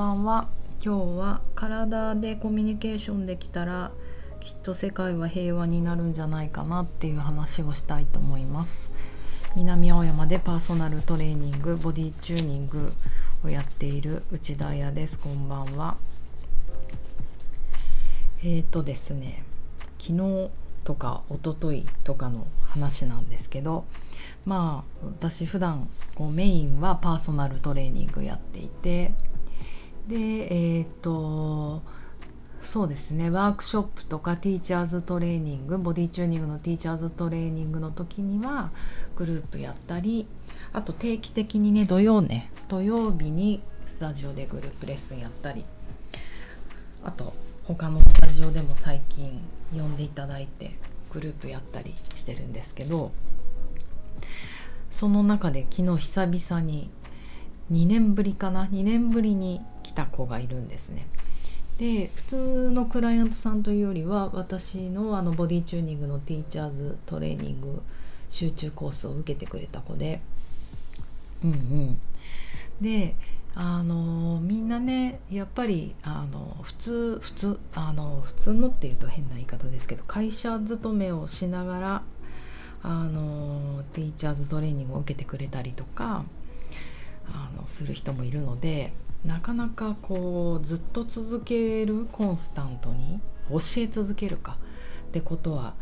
ばんは。今日は体でコミュニケーションできたらきっと世界は平和になるんじゃないかなっていう話をしたいと思います。南青山でパーソナルトレーニングボディチューニングをやっている内田彩です。こんばんは。えーとですね昨日とか一昨日とかの話なんですけどまあ私普段こうメインはパーソナルトレーニングやっていてでえっ、とそうですねワークショップとかティーチャーズトレーニングボディチューニングのティーチャーズトレーニングの時にはグループやったりあと定期的にね土曜ね土曜日にスタジオでグループレッスンやったりあと他のスタジオでも最近呼んでいただいてグループやったりしてるんですけどその中で昨日久々に2年ぶりかな？2年ぶりに来た子がいるんですね。で普通のクライアントさんというよりは私のあのボディチューニングのティーチャーズトレーニング集中コースを受けてくれた子で。うんうん。であのみんなねやっぱりあの普通普通あの普通のっていうと変な言い方ですけど会社勤めをしながらあのティーチャーズトレーニングを受けてくれたりとかあのする人もいるのでなかなかこうずっと続けるコンスタントに教え続けるかってことは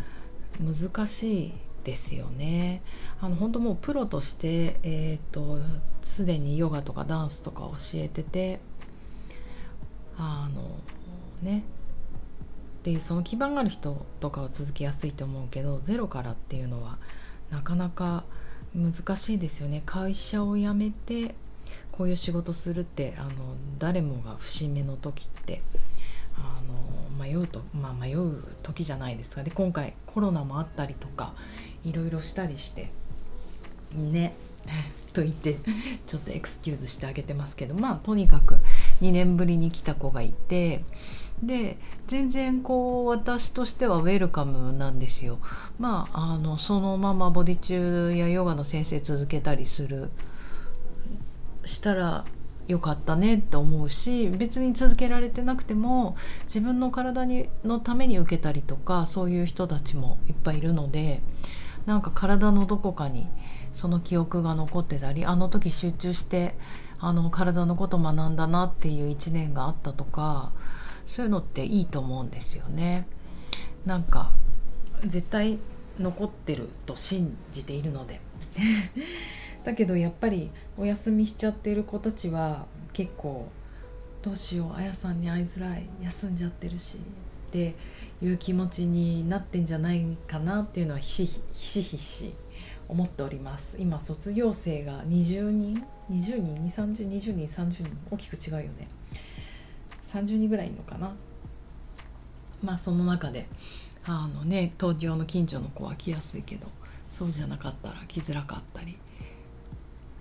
難しいですよね。あの本当もうプロとしてえっ、ー、とすでにヨガとかダンスとか教えててあのねっていうその基盤がある人とかは続けやすいと思うけどゼロからっていうのはなかなか難しいですよね。会社を辞めてこういう仕事するってあの誰もが節目の時ってあの迷うと、まあ、迷う時じゃないですか。で今回コロナもあったりとかいろいろしたりしてね と言ってちょっとエクスキューズしてあげてますけどまあとにかく2年ぶりに来た子がいてで全然こう私としてはウェルカムなんですよ。まああのそのままボディ中やヨガの先生続けたりするしたらよかったねって思うし別に続けられてなくても自分の体にのために受けたりとかそういう人たちもいっぱいいるのでなんか体のどこかにその記憶が残ってたりあの時集中してあの体のこと学んだなっていう1年があったとかそういうのっていいと思うんですよね。なんか絶対残ってると信じているので だけどやっぱりお休みしちゃってる子たちは結構どうしようあやさんに会いづらい休んじゃってるしっていう気持ちになってんじゃないかなっていうのはひしひしひし思っております。今卒業生が20人20人？2 3 0 20人？30人？大きく違うよね。30人ぐらいいるのかな？まあその中であのね東京の近所の子は来やすいけどそうじゃなかったら来づらかったり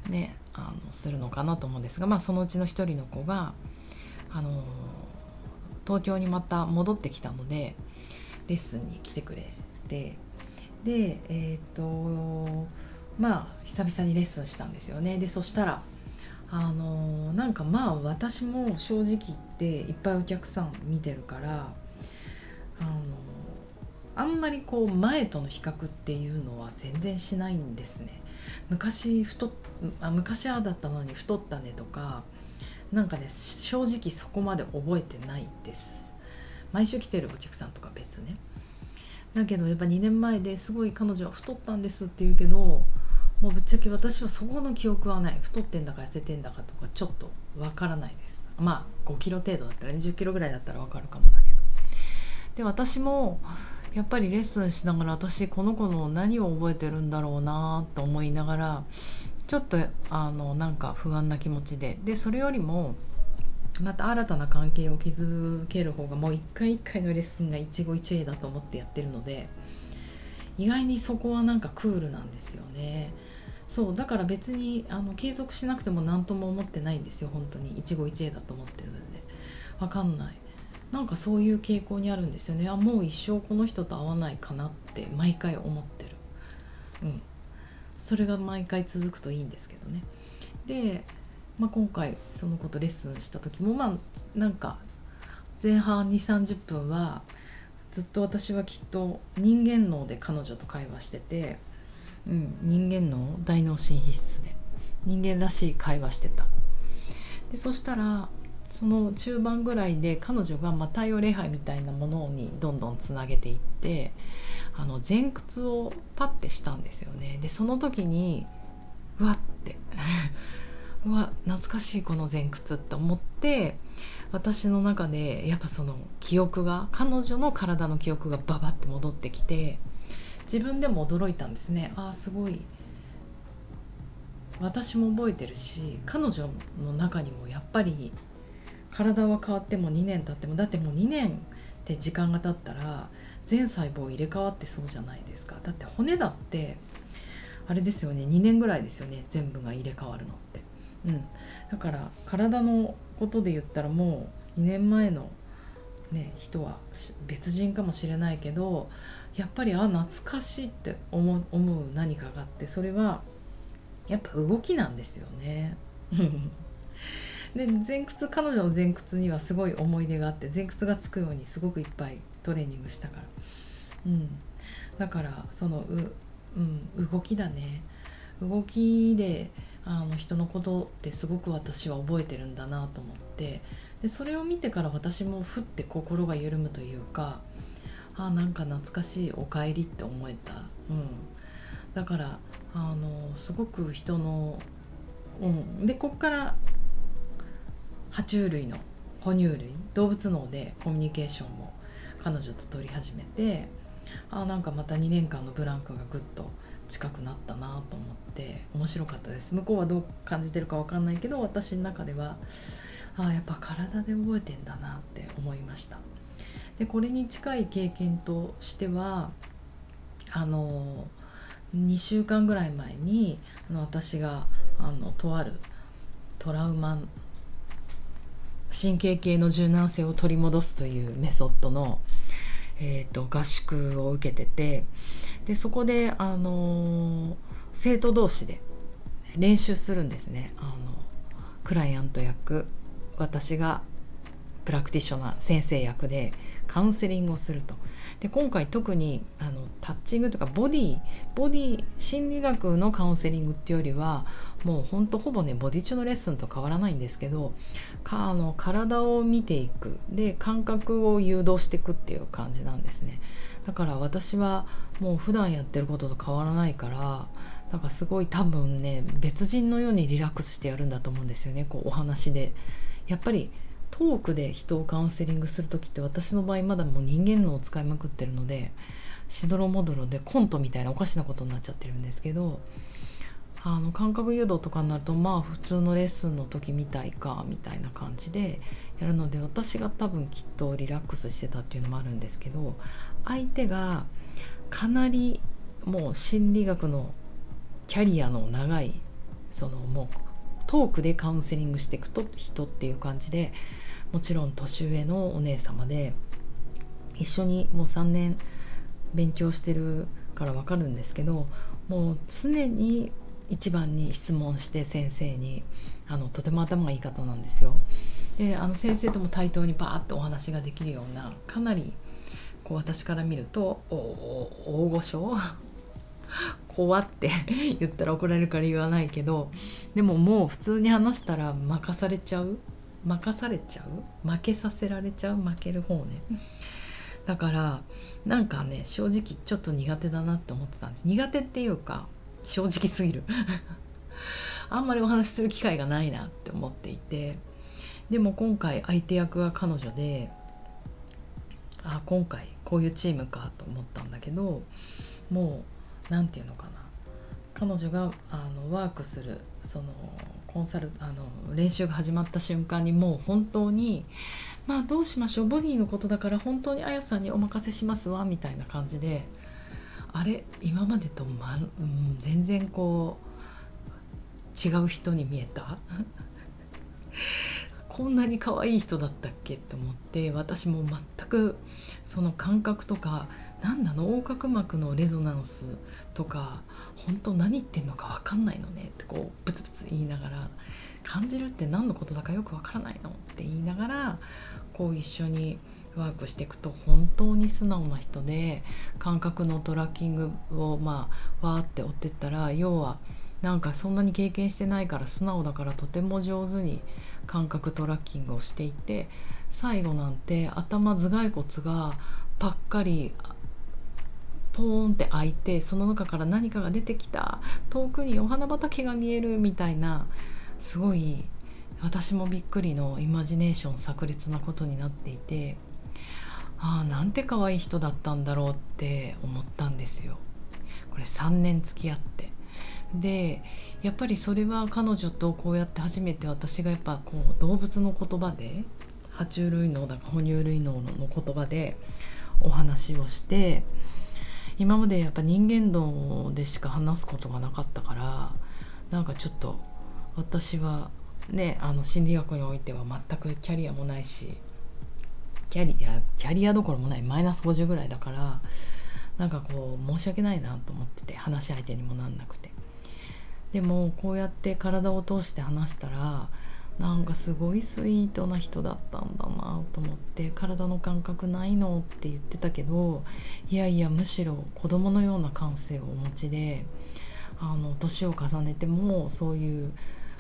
ねあのするのかなと思うんですが、まあ、そのうちの一人の子があの東京にまた戻ってきたのでレッスンに来てくれてでえっ、ー、とまあ久々にレッスンしたんですよね。でそしたらあのなんかまあ私も正直言っていっぱいお客さん見てるからあのあんまりこう前との比較っていうのは全然しないんですね。昔太あ昔あだったのに太ったねとかなんかね正直そこまで覚えてないです。毎週来てるお客さんとか別ね。だけどやっぱ2年前ですごい彼女は太ったんですって言うけどもうぶっちゃけ私はそこの記憶はない。太ってんだか痩せてんだかとかちょっとわからないです。まあ5キロ程度だったら2 0キロぐらいだったらわかるかもだけど。で私もやっぱりレッスンしながら私この子の何を覚えてるんだろうなと思いながらちょっとあのなんか不安な気持ちで。でそれよりもまた新たな関係を築ける方がもう一回一回のレッスンが一期一会だと思ってやってるので意外にそこはなんかクールなんですよね。そうだから別にあの継続しなくても何とも思ってないんですよ。本当に。一期一会だと思ってるので。分かんない。なんかそういう傾向にあるんですよね。あもう一生この人と会わないかなって毎回思ってる。うん。それが毎回続くといいんですけどね。でまあ、今回そのことレッスンした時もまあなんか前半2 3 0分はずっと私はきっと人間脳で彼女と会話してて、うん、人間脳大脳神秘質で人間らしい会話してた。でそしたらその中盤ぐらいで彼女がま太陽礼拝みたいなものにどんどんつなげていってあの前屈をパッてしたんですよね。でその時にうわって。うわ懐かしいこの前屈って思って私の中でやっぱその記憶が彼女の体の記憶がババって戻ってきて自分でも驚いたんですね。ああすごい。私も覚えてるし彼女の中にもやっぱり体は変わっても2年経ってもだってもう2年って時間が経ったら全細胞入れ替わってそうじゃないですか。だって骨だってあれですよね2年ぐらいですよね全部が入れ替わるのって、うん、だから体のことで言ったらもう2年前の、ね、人は別人かもしれないけどやっぱりあ懐かしいって思う何かがあってそれはやっぱ動きなんですよね。で前屈彼女の前屈にはすごい思い出があって前屈がつくようにすごくいっぱいトレーニングしたから、うん、だからそのう、うん、動きだね。動きであの人のことってすごく私は覚えてるんだなと思ってでそれを見てから私もふって心が緩むというかあなんか懐かしいおかえりって思えた、うん、だからあのすごく人の、うん、でこっから爬虫類の哺乳類動物脳でコミュニケーションも彼女と取り始めてあなんかまた2年間のブランクがぐっと近くなったなと思って面白かったです。向こうはどう感じてるか分かんないけど私の中ではあやっぱ体で覚えてんだなって思いました。でこれに近い経験としてはあの2週間ぐらい前にあの私があのとあるトラウマ神経系の柔軟性を取り戻すというメソッドの、えーと、合宿を受けててでそこで、あのー、生徒同士で練習するんですね。あのクライアント役私がプラクティショナー先生役でカウンセリングをするとで今回特にあのタッチングとかボディボディ心理学のカウンセリングっていうよりはもうほんとほぼねボディ中のレッスンと変わらないんですけどかあの体を見ていくで感覚を誘導していくっていう感じなんですね。だから私はもう普段やってることと変わらないからなんかすごい多分ね別人のようにリラックスしてやるんだと思うんですよねこうお話で。やっぱりトークで人をカウンセリングする時って私の場合まだもう人間脳を使いまくってるのでしどろもどろでコントみたいなおかしなことになっちゃってるんですけどあの感覚誘導とかになるとまあ普通のレッスンの時みたいかみたいな感じでやるので私が多分きっとリラックスしてたっていうのもあるんですけど相手がかなりもう心理学のキャリアの長いそのもうトークでカウンセリングしていくと人っていう感じでもちろん年上のお姉様で一緒にもう3年勉強してるから分かるんですけどもう常に一番に質問して先生にあのとても頭がいい方なんですよ。であの先生とも対等にバーッとお話ができるようなかなりこう私から見ると大御所？怖って 言ったら怒られるから言わないけどでももう普通に話したら任されちゃう？任されちゃう？負けさせられちゃう？負ける方ね。だからなんかね正直ちょっと苦手だなって思ってたんです。苦手っていうか正直すぎる。あんまりお話しする機会がないなって思っていて。でも今回相手役が彼女であ今回こういうチームかと思ったんだけどもう何て言うのかな。彼女があのワークするそのコンサルあの練習が始まった瞬間にもう本当にまあどうしましょう。ボディのことだから本当にあやさんにお任せしますわ。みたいな感じであれ？今までと、まうん、全然こう違う人に見えた？こんなに可愛い人だったっけ？と思って私も全くその感覚とか何なの？横隔膜のレゾナンスとか本当何言ってんのか分かんないのね。ってこうブツブツ言いながら感じるって何のことだかよく分からないのって言いながらこう一緒にワークしていくと本当に素直な人で感覚のトラッキングをまあわーって追ってったら要はなんかそんなに経験してないから素直だからとても上手に感覚トラッキングをしていて最後なんて頭頭蓋骨がパッカリポーンって開いてその中から何かが出てきた遠くにお花畑が見えるみたいなすごい私もびっくりのイマジネーション炸裂なことになっていてああなんて可愛い人だったんだろうって思ったんですよ。これ3年付き合ってでやっぱりそれは彼女とこうやって初めて私がやっぱこう動物の言葉で爬虫類脳だか哺乳類脳の言葉でお話をして今までやっぱ人間道でしか話すことがなかったからなんかちょっと私はねあの心理学においては全くキャリアもないしキャリアキャリアどころもないマイナス50ぐらいだからなんかこう申し訳ないなと思ってて話し相手にもなんなくて。でもこうやって体を通して話したらなんかすごいスイートな人だったんだなと思って体の感覚ないのって言ってたけどいやいやむしろ子供のような感性をお持ちであの年を重ねてもそういう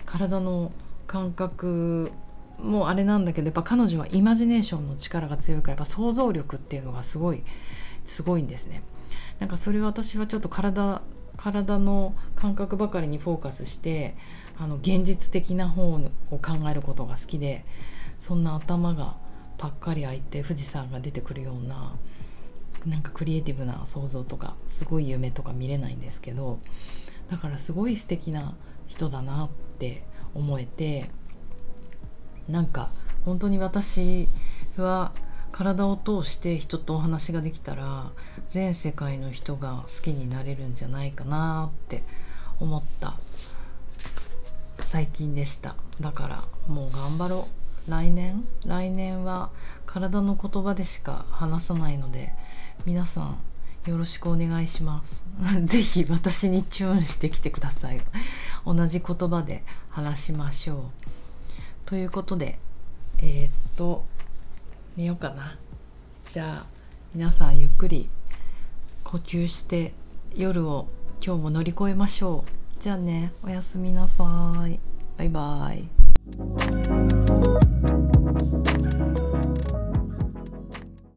体の感覚もあれなんだけどやっぱ彼女はイマジネーションの力が強いからやっぱ想像力っていうのがすごいすごいんですね。なんかそれは私はちょっと体体の感覚ばかりにフォーカスしてあの現実的な方を考えることが好きでそんな頭がパッカリ開いて富士山が出てくるようななんかクリエイティブな想像とかすごい夢とか見れないんですけどだからすごい素敵な人だなって思えてなんか本当に私は体を通して人とお話ができたら全世界の人が好きになれるんじゃないかなって思った。最近でした。だからもう頑張ろう。来年？来年は体の言葉でしか話さないので皆さんよろしくお願いします。是非私にチューンしてきてください。同じ言葉で話しましょう。ということでえー、っと寝ようかな。じゃあ皆さんゆっくり呼吸して夜を今日も乗り越えましょう。じゃあねおやすみなさい。バイバイ。